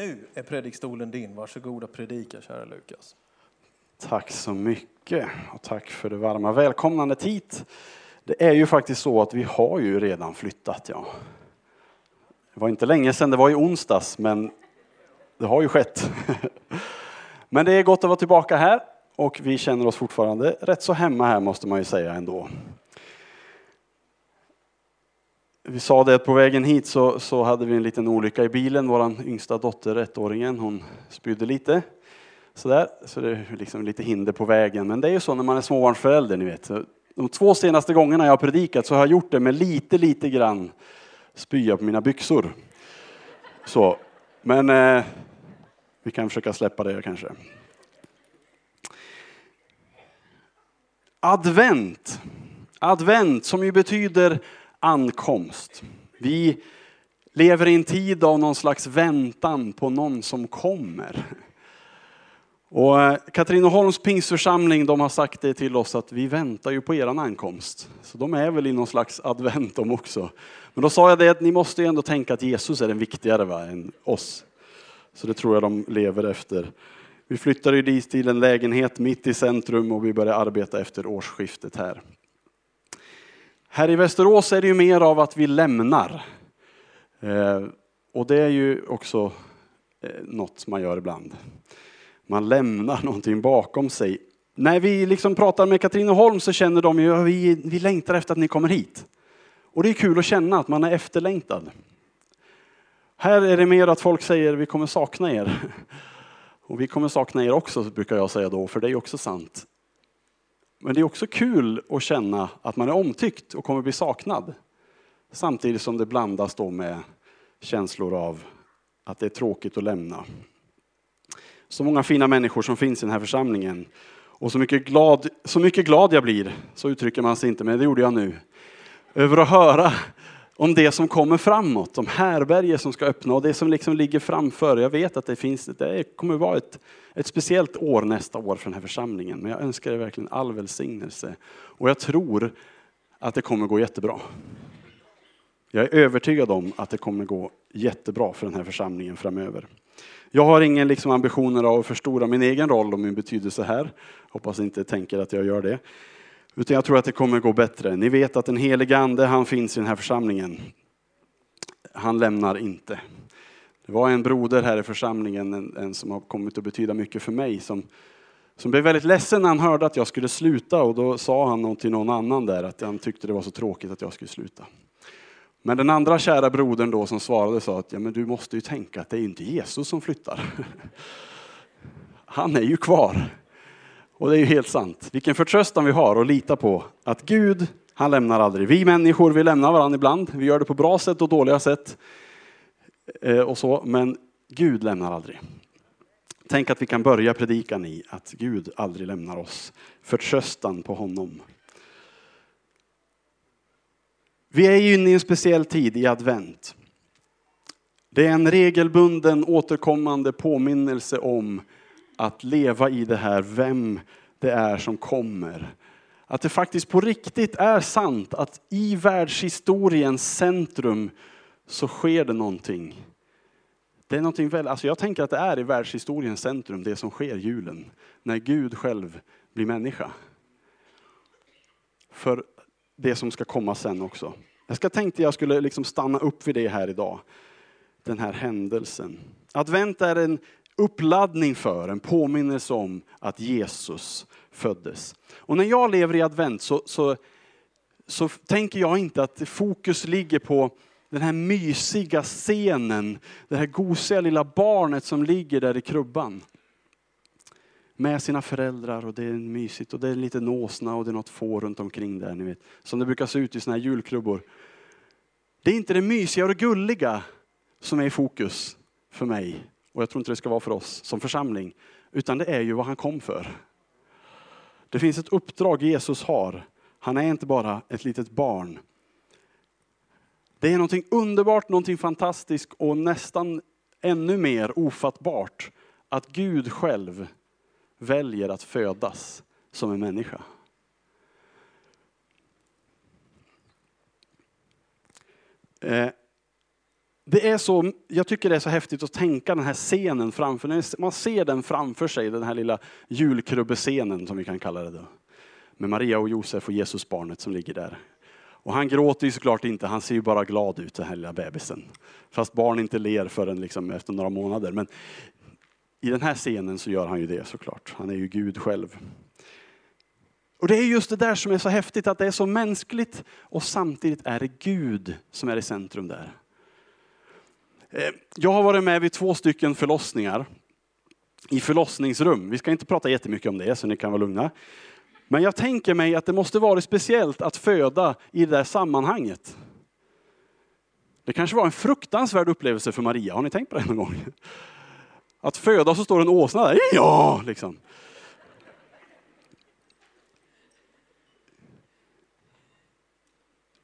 Nu är predikstolen din. Varsågod och predika, kära Lukas. Tack så mycket och tack för det varma välkomnandet hit. Det är ju faktiskt så att vi har ju redan flyttat. Ja. Det var inte länge sedan, det var i onsdags, men det har ju skett. Men det är gott att vara tillbaka här och vi känner oss fortfarande rätt så hemma här måste man ju säga ändå. Vi sa det att på vägen hit så, så hade vi en liten olycka i bilen. Vår yngsta dotter, ettåringen, hon spydde lite. Sådär. Så det är liksom lite hinder på vägen. Men det är ju så när man är småbarnsförälder, ni vet. De två senaste gångerna jag har predikat så har jag gjort det med lite, lite grann spya på mina byxor. Så. Men eh, vi kan försöka släppa det kanske. Advent. Advent som ju betyder ankomst. Vi lever i en tid av någon slags väntan på någon som kommer. Och eh, Katrineholms pingstförsamling de har sagt det till oss att vi väntar ju på eran ankomst. Så de är väl i någon slags advent de också. Men då sa jag det att ni måste ju ändå tänka att Jesus är den viktigare va, än oss. Så det tror jag de lever efter. Vi flyttade ju dit till en lägenhet mitt i centrum och vi började arbeta efter årsskiftet här. Här i Västerås är det ju mer av att vi lämnar. Eh, och det är ju också eh, något man gör ibland. Man lämnar någonting bakom sig. När vi liksom pratar med Katrineholm så känner de ju att vi, vi längtar efter att ni kommer hit. Och det är kul att känna att man är efterlängtad. Här är det mer att folk säger vi kommer sakna er. Och vi kommer sakna er också brukar jag säga då, för det är också sant. Men det är också kul att känna att man är omtyckt och kommer bli saknad. Samtidigt som det blandas då med känslor av att det är tråkigt att lämna. Så många fina människor som finns i den här församlingen. Och så mycket glad, så mycket glad jag blir, så uttrycker man sig inte, men det gjorde jag nu. Över att höra om det som kommer framåt, om härbärge som ska öppna och det som liksom ligger framför. Jag vet att det finns, det kommer vara ett, ett speciellt år nästa år för den här församlingen, men jag önskar er verkligen all välsignelse. Och jag tror att det kommer gå jättebra. Jag är övertygad om att det kommer gå jättebra för den här församlingen framöver. Jag har ingen liksom ambitioner av att förstora min egen roll och min betydelse här. Hoppas inte tänker att jag gör det. Utan jag tror att det kommer gå bättre. Ni vet att den helige ande, han finns i den här församlingen. Han lämnar inte. Det var en broder här i församlingen, en, en som har kommit att betyda mycket för mig, som, som blev väldigt ledsen när han hörde att jag skulle sluta och då sa han till någon annan där att han tyckte det var så tråkigt att jag skulle sluta. Men den andra kära brodern då som svarade sa att ja, men du måste ju tänka att det är inte Jesus som flyttar. Han är ju kvar. Och det är ju helt sant. Vilken förtröstan vi har att lita på att Gud, han lämnar aldrig. Vi människor, vi lämnar varandra ibland. Vi gör det på bra sätt och dåliga sätt. Eh, och så, men Gud lämnar aldrig. Tänk att vi kan börja predikan i att Gud aldrig lämnar oss. Förtröstan på honom. Vi är ju inne i en speciell tid i advent. Det är en regelbunden återkommande påminnelse om att leva i det här, vem det är som kommer. Att det faktiskt på riktigt är sant att i världshistoriens centrum så sker det någonting. Det är någonting väl, alltså jag tänker att det är i världshistoriens centrum det som sker julen. När Gud själv blir människa. För det som ska komma sen också. Jag ska tänkte jag skulle liksom stanna upp vid det här idag. Den här händelsen. Advent är en uppladdning för, en påminnelse om att Jesus föddes. Och när jag lever i advent så, så, så tänker jag inte att fokus ligger på den här mysiga scenen, det här gosiga lilla barnet som ligger där i krubban. Med sina föräldrar och det är mysigt och det är lite åsna och det är något får runt omkring där, ni vet. Som det brukar se ut i såna här julkrubbor. Det är inte det mysiga och det gulliga som är i fokus för mig och jag tror inte det ska vara för oss som församling, utan det är ju vad han kom för. Det finns ett uppdrag Jesus har. Han är inte bara ett litet barn. Det är någonting underbart, någonting fantastiskt och nästan ännu mer ofattbart att Gud själv väljer att födas som en människa. Eh, det är så, jag tycker det är så häftigt att tänka den här scenen framför Man ser den framför sig, den här lilla julkrubbescenen som vi kan kalla det. Då. Med Maria och Josef och Jesusbarnet som ligger där. Och han gråter ju såklart inte, han ser ju bara glad ut den här lilla bebisen. Fast barn inte ler förrän liksom efter några månader. Men i den här scenen så gör han ju det såklart. Han är ju Gud själv. Och det är just det där som är så häftigt, att det är så mänskligt och samtidigt är det Gud som är i centrum där. Eh, jag har varit med vid två stycken förlossningar i förlossningsrum. Vi ska inte prata jättemycket om det, så ni kan vara lugna. Men jag tänker mig att det måste vara speciellt att föda i det där sammanhanget. Det kanske var en fruktansvärd upplevelse för Maria, har ni tänkt på det någon gång? Att föda så står en åsna där, ja, liksom.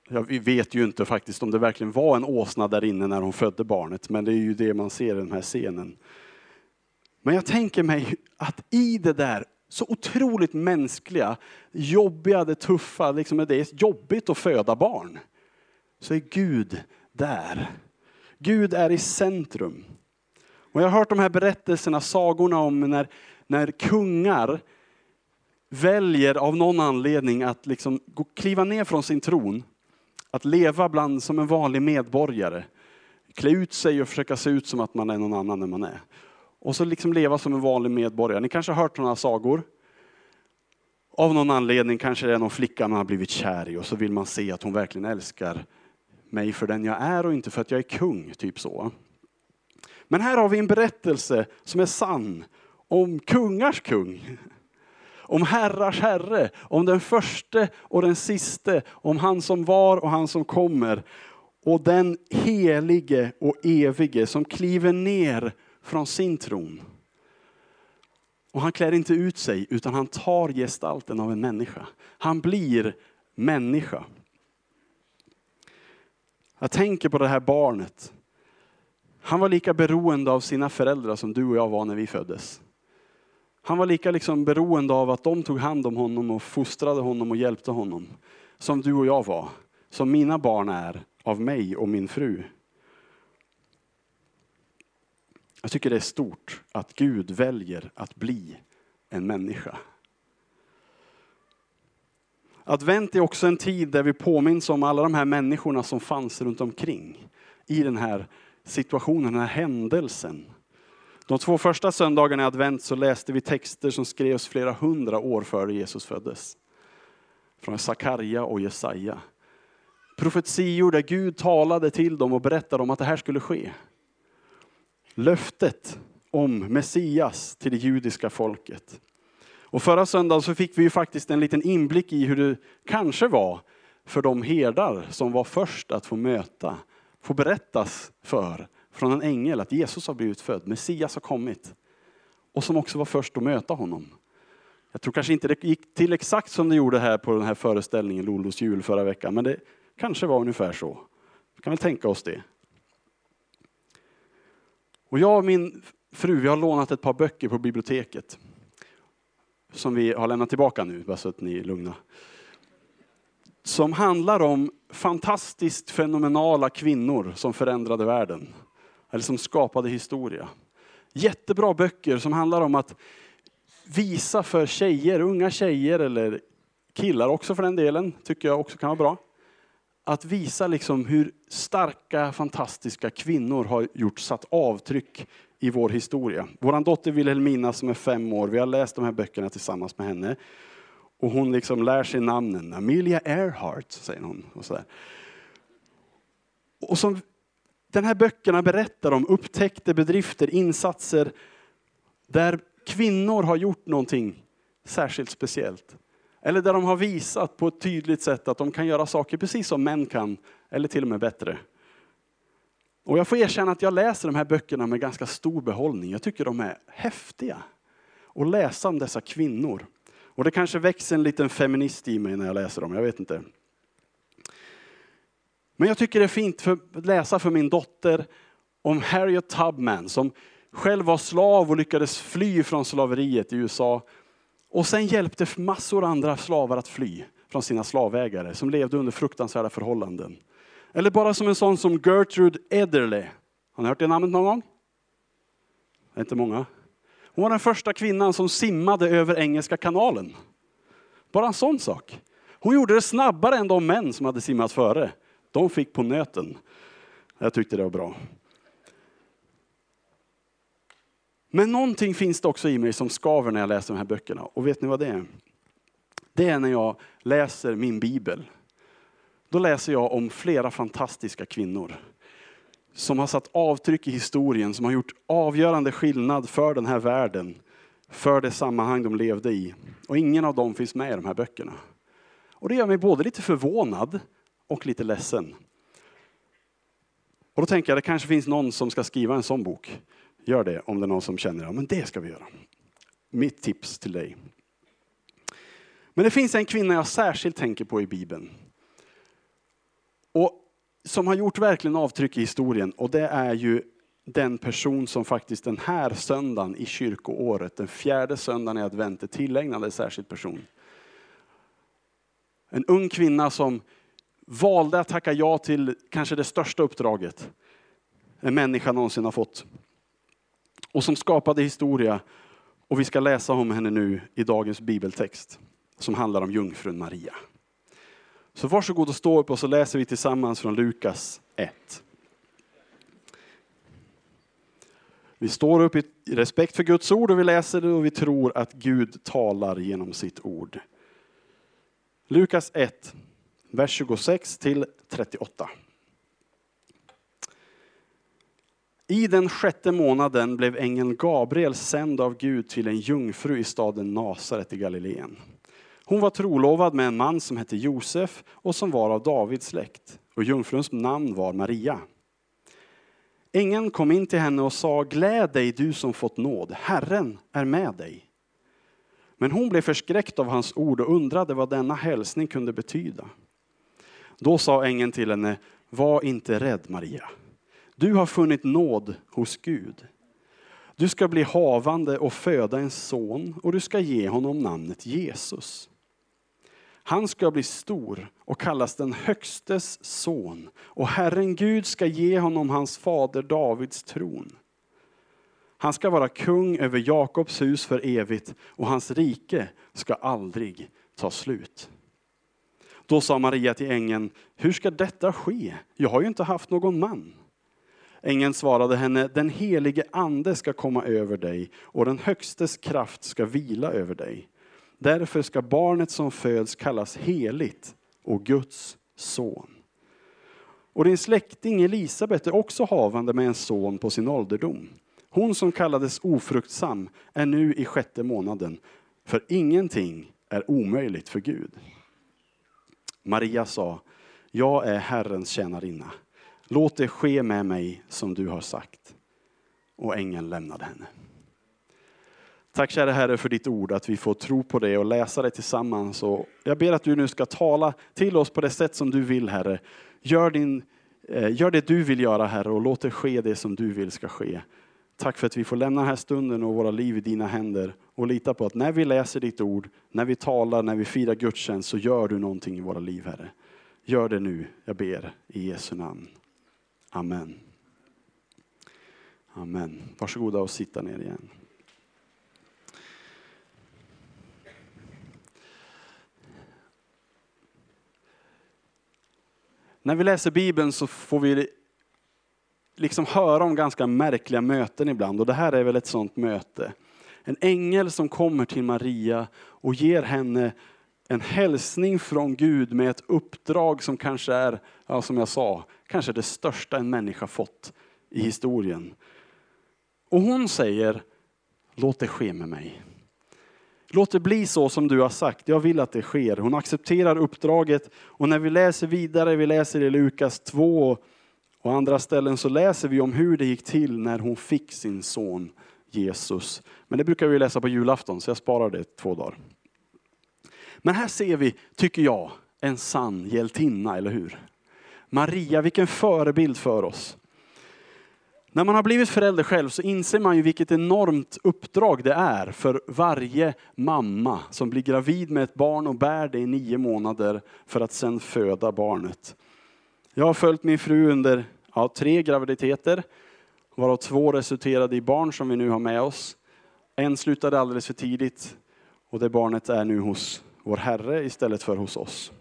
Ja, vi vet ju inte faktiskt om det verkligen var en åsna där inne när hon födde barnet, men det är ju det man ser i den här scenen. Men jag tänker mig att i det där så otroligt mänskliga, jobbiga, det tuffa, liksom det är jobbigt att föda barn, så är Gud där. Gud är i centrum. Och jag har hört de här berättelserna, sagorna om när, när kungar väljer av någon anledning att liksom kliva ner från sin tron att leva bland som en vanlig medborgare. Klä ut sig och försöka se ut som att man är någon annan än man är. Och så liksom leva som en vanlig medborgare. Ni kanske har hört några sagor. Av någon anledning kanske det är någon flicka man har blivit kär i och så vill man se att hon verkligen älskar mig för den jag är och inte för att jag är kung. Typ så. Men här har vi en berättelse som är sann om kungars kung om herrars herre, om den första och den siste, om han som var och han som kommer. Och den helige och evige som kliver ner från sin tron. Och han klär inte ut sig utan han tar gestalten av en människa. Han blir människa. Jag tänker på det här barnet. Han var lika beroende av sina föräldrar som du och jag var när vi föddes. Han var lika liksom beroende av att de tog hand om honom och fostrade honom och hjälpte honom. Som du och jag var. Som mina barn är av mig och min fru. Jag tycker det är stort att Gud väljer att bli en människa. Advent är också en tid där vi påminns om alla de här människorna som fanns runt omkring. I den här situationen, den här händelsen. De två första söndagarna i advent så läste vi texter som skrevs flera hundra år före Jesus föddes. Från Sakarja och Jesaja. Profetior där Gud talade till dem och berättade om att det här skulle ske. Löftet om Messias till det judiska folket. Och förra söndagen så fick vi ju faktiskt en liten inblick i hur det kanske var för de herdar som var först att få möta, få berättas för från en ängel att Jesus har blivit född, Messias har kommit. Och som också var först att möta honom. Jag tror kanske inte det gick till exakt som det gjorde här på den här föreställningen Lollos jul förra veckan, men det kanske var ungefär så. Vi kan väl tänka oss det. Och jag och min fru vi har lånat ett par böcker på biblioteket. Som vi har lämnat tillbaka nu, bara så att ni är lugna. Som handlar om fantastiskt fenomenala kvinnor som förändrade världen eller som skapade historia. Jättebra böcker som handlar om att visa för tjejer, unga tjejer eller killar också för den delen, tycker jag också kan vara bra. Att visa liksom hur starka, fantastiska kvinnor har gjort satt avtryck i vår historia. Vår dotter Wilhelmina som är fem år, vi har läst de här böckerna tillsammans med henne. Och hon liksom lär sig namnen. Amelia Earhart, säger hon. Och, så där. och som den här böckerna berättar om upptäckter, bedrifter, insatser där kvinnor har gjort någonting särskilt speciellt. Eller där de har visat på ett tydligt sätt att de kan göra saker precis som män kan, eller till och med bättre. Och jag får erkänna att jag läser de här böckerna med ganska stor behållning. Jag tycker de är häftiga. att läsa om dessa kvinnor. Och det kanske växer en liten feminist i mig när jag läser dem, jag vet inte. Men jag tycker det är fint för, att läsa för min dotter om Harriet Tubman som själv var slav och lyckades fly från slaveriet i USA. Och sen hjälpte massor andra slavar att fly från sina slavägare som levde under fruktansvärda förhållanden. Eller bara som en sån som Gertrude Ederle. Har ni hört det namnet någon gång? Det är inte många. Hon var den första kvinnan som simmade över Engelska kanalen. Bara en sån sak. Hon gjorde det snabbare än de män som hade simmat före. De fick på nöten. Jag tyckte det var bra. Men någonting finns det också i mig som skaver när jag läser de här böckerna. Och vet ni vad det är? Det är när jag läser min bibel. Då läser jag om flera fantastiska kvinnor som har satt avtryck i historien, som har gjort avgörande skillnad för den här världen, för det sammanhang de levde i. Och ingen av dem finns med i de här böckerna. Och det gör mig både lite förvånad och lite ledsen. Och då tänker jag, det kanske finns någon som ska skriva en sån bok. Gör det om det är någon som känner, ja men det ska vi göra. Mitt tips till dig. Men det finns en kvinna jag särskilt tänker på i Bibeln. Och som har gjort verkligen avtryck i historien och det är ju den person som faktiskt den här söndagen i kyrkoåret, den fjärde söndagen i advent, är tillägnad en särskild person. En ung kvinna som valde att tacka ja till kanske det största uppdraget en människa någonsin har fått. Och som skapade historia. Och vi ska läsa om henne nu i dagens bibeltext som handlar om jungfrun Maria. Så varsågod och stå upp och så läser vi tillsammans från Lukas 1. Vi står upp i respekt för Guds ord och vi läser det och vi tror att Gud talar genom sitt ord. Lukas 1, vers 26 till 38. I den sjätte månaden blev ängeln Gabriel sänd av Gud till en jungfru i staden Nasaret i Galileen. Hon var trolovad med en man som hette Josef och som var av Davids släkt. Och jungfruns namn var Maria. Ängeln kom in till henne och sa, gläd dig du som fått nåd, Herren är med dig. Men hon blev förskräckt av hans ord och undrade vad denna hälsning kunde betyda. Då sa ängeln till henne, var inte rädd Maria. Du har funnit nåd hos Gud. Du ska bli havande och föda en son och du ska ge honom namnet Jesus. Han ska bli stor och kallas den högstes son och Herren Gud ska ge honom hans fader Davids tron. Han ska vara kung över Jakobs hus för evigt och hans rike ska aldrig ta slut. Då sa Maria till ängeln, hur ska detta ske? Jag har ju inte haft någon man. Ängeln svarade henne, den helige ande ska komma över dig och den högstes kraft ska vila över dig. Därför ska barnet som föds kallas heligt och Guds son. Och din släkting Elisabet är också havande med en son på sin ålderdom. Hon som kallades ofruktsam är nu i sjätte månaden, för ingenting är omöjligt för Gud. Maria sa, jag är Herrens tjänarinna. Låt det ske med mig som du har sagt. Och ängeln lämnade henne. Tack kära Herre för ditt ord, att vi får tro på det och läsa det tillsammans. Och jag ber att du nu ska tala till oss på det sätt som du vill Herre. Gör, din, eh, gör det du vill göra Herre och låt det ske det som du vill ska ske. Tack för att vi får lämna den här stunden och våra liv i dina händer och lita på att när vi läser ditt ord, när vi talar, när vi firar gudstjänst så gör du någonting i våra liv Herre. Gör det nu, jag ber i Jesu namn. Amen. Amen. Varsågoda och sitta ner igen. När vi läser Bibeln så får vi liksom höra om ganska märkliga möten ibland och det här är väl ett sådant möte. En ängel som kommer till Maria och ger henne en hälsning från Gud med ett uppdrag som kanske är, ja, som jag sa, kanske det största en människa fått i historien. Och hon säger, låt det ske med mig. Låt det bli så som du har sagt, jag vill att det sker. Hon accepterar uppdraget och när vi läser vidare, vi läser i Lukas 2 och andra ställen så läser vi om hur det gick till när hon fick sin son Jesus. Men det brukar vi läsa på julafton så jag sparar det två dagar. Men här ser vi, tycker jag, en sann hjältinna, eller hur? Maria, vilken förebild för oss. När man har blivit förälder själv så inser man ju vilket enormt uppdrag det är för varje mamma som blir gravid med ett barn och bär det i nio månader för att sedan föda barnet. Jag har följt min fru under ja, tre graviditeter, varav två resulterade i barn som vi nu har med oss. En slutade alldeles för tidigt och det barnet är nu hos vår Herre istället för hos oss.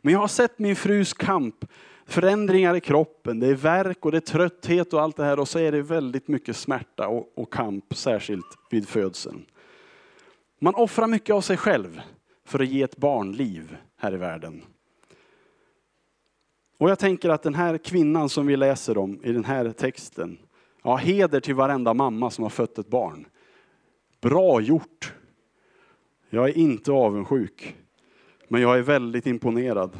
Men jag har sett min frus kamp, förändringar i kroppen, det är värk och det är trötthet och allt det här och så är det väldigt mycket smärta och, och kamp, särskilt vid födseln. Man offrar mycket av sig själv för att ge ett barn liv här i världen. Och jag tänker att den här kvinnan som vi läser om i den här texten, ja heder till varenda mamma som har fött ett barn. Bra gjort! Jag är inte avundsjuk, men jag är väldigt imponerad.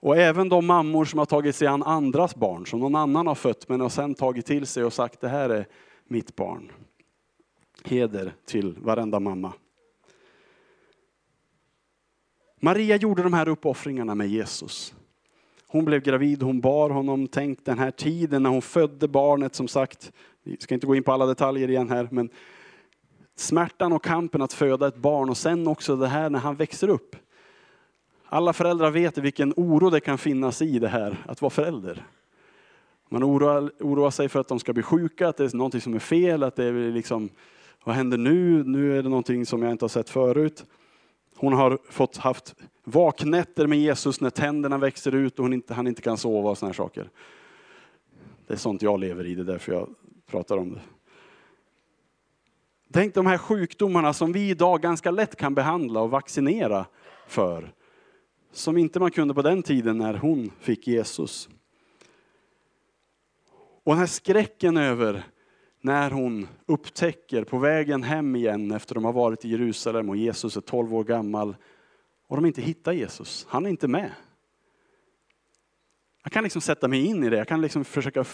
Och även de mammor som har tagit sig an andras barn, som någon annan har fött, men har sen tagit till sig och sagt det här är mitt barn. Heder till varenda mamma. Maria gjorde de här uppoffringarna med Jesus. Hon blev gravid, hon bar honom. Tänk den här tiden när hon födde barnet, som sagt. Vi ska inte gå in på alla detaljer igen här, men smärtan och kampen att föda ett barn och sen också det här när han växer upp. Alla föräldrar vet vilken oro det kan finnas i det här, att vara förälder. Man oroar, oroar sig för att de ska bli sjuka, att det är någonting som är fel, att det är liksom, vad händer nu? Nu är det någonting som jag inte har sett förut. Hon har fått haft vaknätter med Jesus när tänderna växer ut och hon inte, han inte kan sova och sådana saker. Det är sånt jag lever i, det är därför jag pratar om det. Tänk de här sjukdomarna som vi idag ganska lätt kan behandla och vaccinera för. Som inte man kunde på den tiden när hon fick Jesus. Och den här skräcken över när hon upptäcker på vägen hem igen efter de har varit i Jerusalem och Jesus är 12 år gammal och de inte hittar Jesus. Han är inte med. Jag kan liksom sätta mig in i det. Jag kan liksom försöka...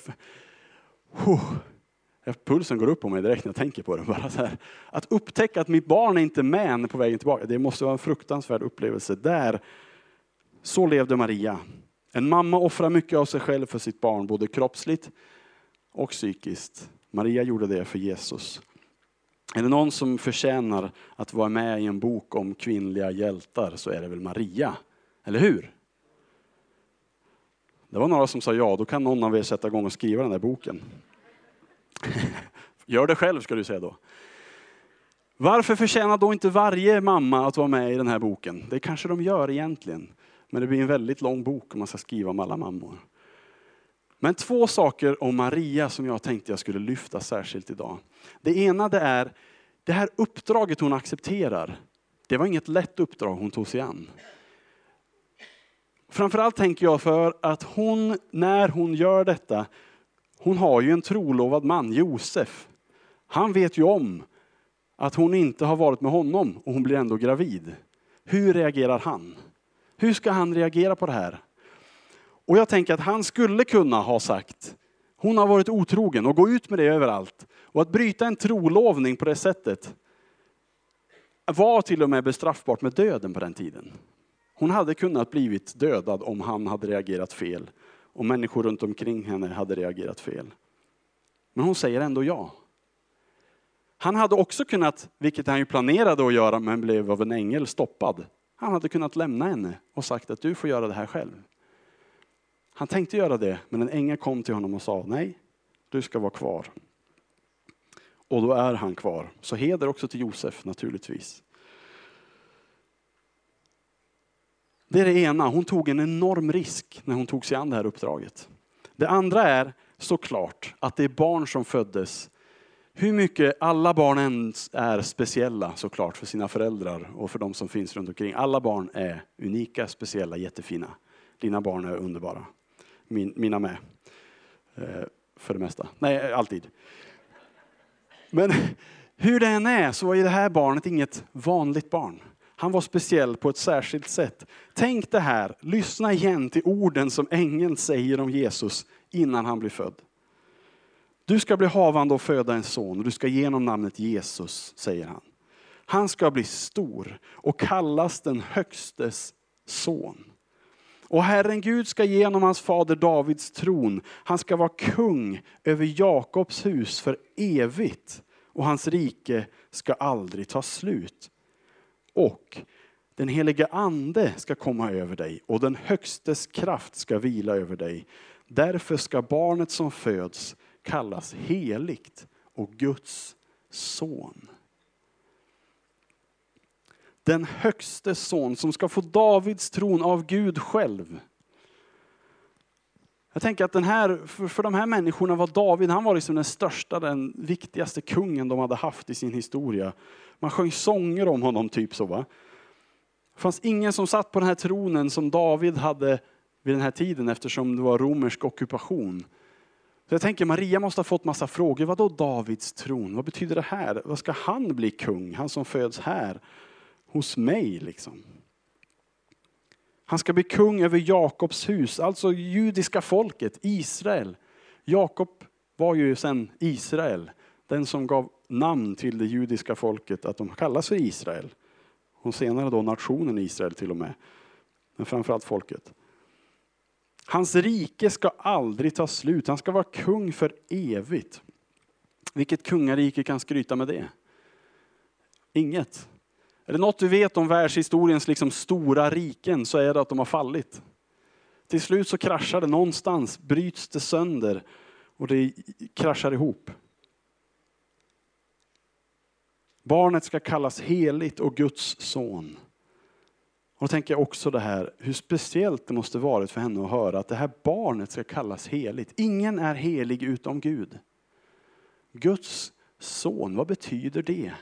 Pulsen går upp på mig direkt när jag tänker på det. Bara så här. Att upptäcka att mitt barn är inte med på vägen tillbaka, det måste vara en fruktansvärd upplevelse. Där, så levde Maria. En mamma offrar mycket av sig själv för sitt barn, både kroppsligt och psykiskt. Maria gjorde det för Jesus. Är det någon som förtjänar att vara med i en bok om kvinnliga hjältar så är det väl Maria, eller hur? Det var några som sa ja, då kan någon av er sätta igång och skriva den där boken. Gör det själv ska du säga då. Varför förtjänar då inte varje mamma att vara med i den här boken? Det kanske de gör egentligen. Men det blir en väldigt lång bok om man ska skriva om alla mammor. Men två saker om Maria som jag tänkte jag skulle lyfta särskilt idag. Det ena det är det här uppdraget hon accepterar. Det var inget lätt uppdrag hon tog sig an. Framförallt tänker jag för att hon, när hon gör detta, hon har ju en trolovad man, Josef. Han vet ju om att hon inte har varit med honom och hon blir ändå gravid. Hur reagerar han? Hur ska han reagera på det här? Och jag tänker att han skulle kunna ha sagt, hon har varit otrogen och gå ut med det överallt. Och att bryta en trolovning på det sättet var till och med bestraffbart med döden på den tiden. Hon hade kunnat blivit dödad om han hade reagerat fel. Och människor runt omkring henne hade reagerat fel. Men hon säger ändå ja. Han hade också kunnat, vilket han ju planerade att göra men blev av en ängel stoppad. Han hade kunnat lämna henne och sagt att du får göra det här själv. Han tänkte göra det, men en ängel kom till honom och sa nej, du ska vara kvar. Och då är han kvar. Så heder också till Josef naturligtvis. Det är det ena, hon tog en enorm risk när hon tog sig an det här uppdraget. Det andra är såklart att det är barn som föddes. Hur mycket alla barn än är speciella såklart för sina föräldrar och för de som finns runt omkring. Alla barn är unika, speciella, jättefina. Dina barn är underbara. Min, mina med. Eh, för det mesta. Nej, alltid. Men hur det än är så är det här barnet inget vanligt barn. Han var speciell på ett särskilt sätt. Tänk det här, lyssna igen till orden som ängeln säger om Jesus innan han blir född. Du ska bli havande och föda en son och du ska ge honom namnet Jesus, säger han. Han ska bli stor och kallas den högstes son. Och Herren Gud ska genom hans fader Davids tron. Han ska vara kung över Jakobs hus för evigt och hans rike ska aldrig ta slut. Och Den helige ande ska komma över dig och den högstes kraft ska vila över dig. Därför ska barnet som föds kallas heligt och Guds son. Den högste son som ska få Davids tron av Gud själv. Jag tänker att den här, för, för de här människorna var David, han var liksom den största, den viktigaste kungen de hade haft i sin historia. Man sjöng sånger om honom, typ så va. Det fanns ingen som satt på den här tronen som David hade vid den här tiden eftersom det var romersk ockupation. Så jag tänker Maria måste ha fått massa frågor. Vad då Davids tron? Vad betyder det här? Vad ska han bli kung? Han som föds här hos mig liksom. Han ska bli kung över Jakobs hus, alltså judiska folket, Israel. Jakob var ju sen Israel, den som gav namn till det judiska folket, att de kallas för Israel. Och senare då nationen Israel till och med. Men framförallt folket. Hans rike ska aldrig ta slut, han ska vara kung för evigt. Vilket kungarike kan skryta med det? Inget. Är det något du vet om världshistoriens liksom stora riken så är det att de har fallit. Till slut så kraschar det någonstans, bryts det sönder och det kraschar ihop. Barnet ska kallas heligt och Guds son. Och då tänker jag också det här, hur speciellt det måste varit för henne att höra att det här barnet ska kallas heligt. Ingen är helig utom Gud. Guds son, vad betyder det?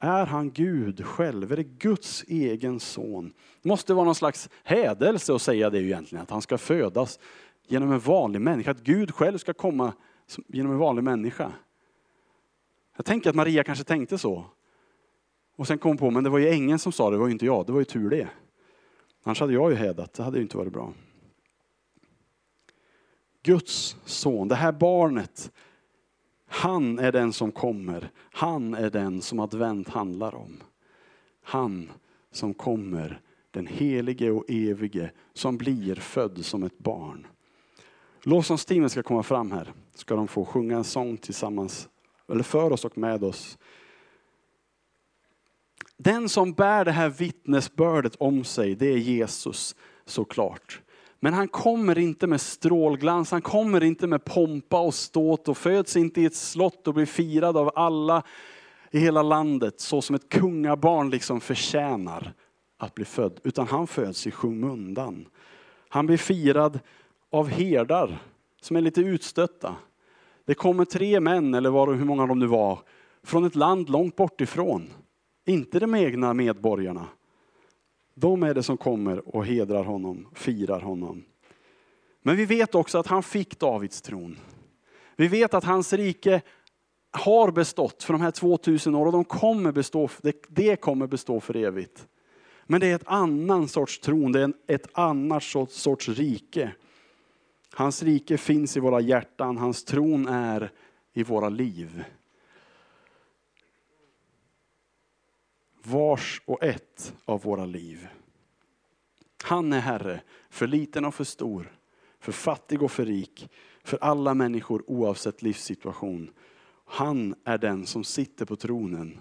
Är han Gud själv? Är det Guds egen son? Det måste vara någon slags hädelse att säga det egentligen, att han ska födas genom en vanlig människa, att Gud själv ska komma genom en vanlig människa. Jag tänker att Maria kanske tänkte så. Och sen kom på, men det var ju ängeln som sa det, det var ju inte jag, det var ju tur det. Annars hade jag ju hädat, det hade ju inte varit bra. Guds son, det här barnet, han är den som kommer. Han är den som advent handlar om. Han som kommer, den helige och evige, som blir född som ett barn. Lovsångsteamet ska komma fram här, ska de få sjunga en sång tillsammans, eller för oss och med oss. Den som bär det här vittnesbördet om sig, det är Jesus såklart. Men han kommer inte med strålglans, han kommer inte med pompa och ståt och föds inte i ett slott och blir firad av alla i hela landet så som ett kungabarn liksom förtjänar att bli född. Utan han föds i skymundan. Han blir firad av herdar som är lite utstötta. Det kommer tre män, eller var hur många de nu var, från ett land långt bort ifrån. Inte de egna medborgarna. De är det som kommer och hedrar honom, firar honom. Men vi vet också att han fick Davids tron. Vi vet att hans rike har bestått för de här 2000 åren, och de kommer bestå, det kommer bestå för evigt. Men det är ett annan sorts tron, det är ett annat sorts rike. Hans rike finns i våra hjärtan, hans tron är i våra liv. Vars och ett av våra liv. Han är Herre för liten och för stor, för fattig och för rik, för alla människor oavsett livssituation. Han är den som sitter på tronen.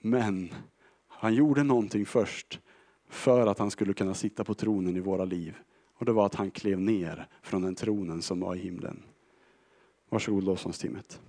Men han gjorde någonting först för att han skulle kunna sitta på tronen i våra liv. Och det var att han klev ner från den tronen som var i himlen. Varsågod lovsångsteamet.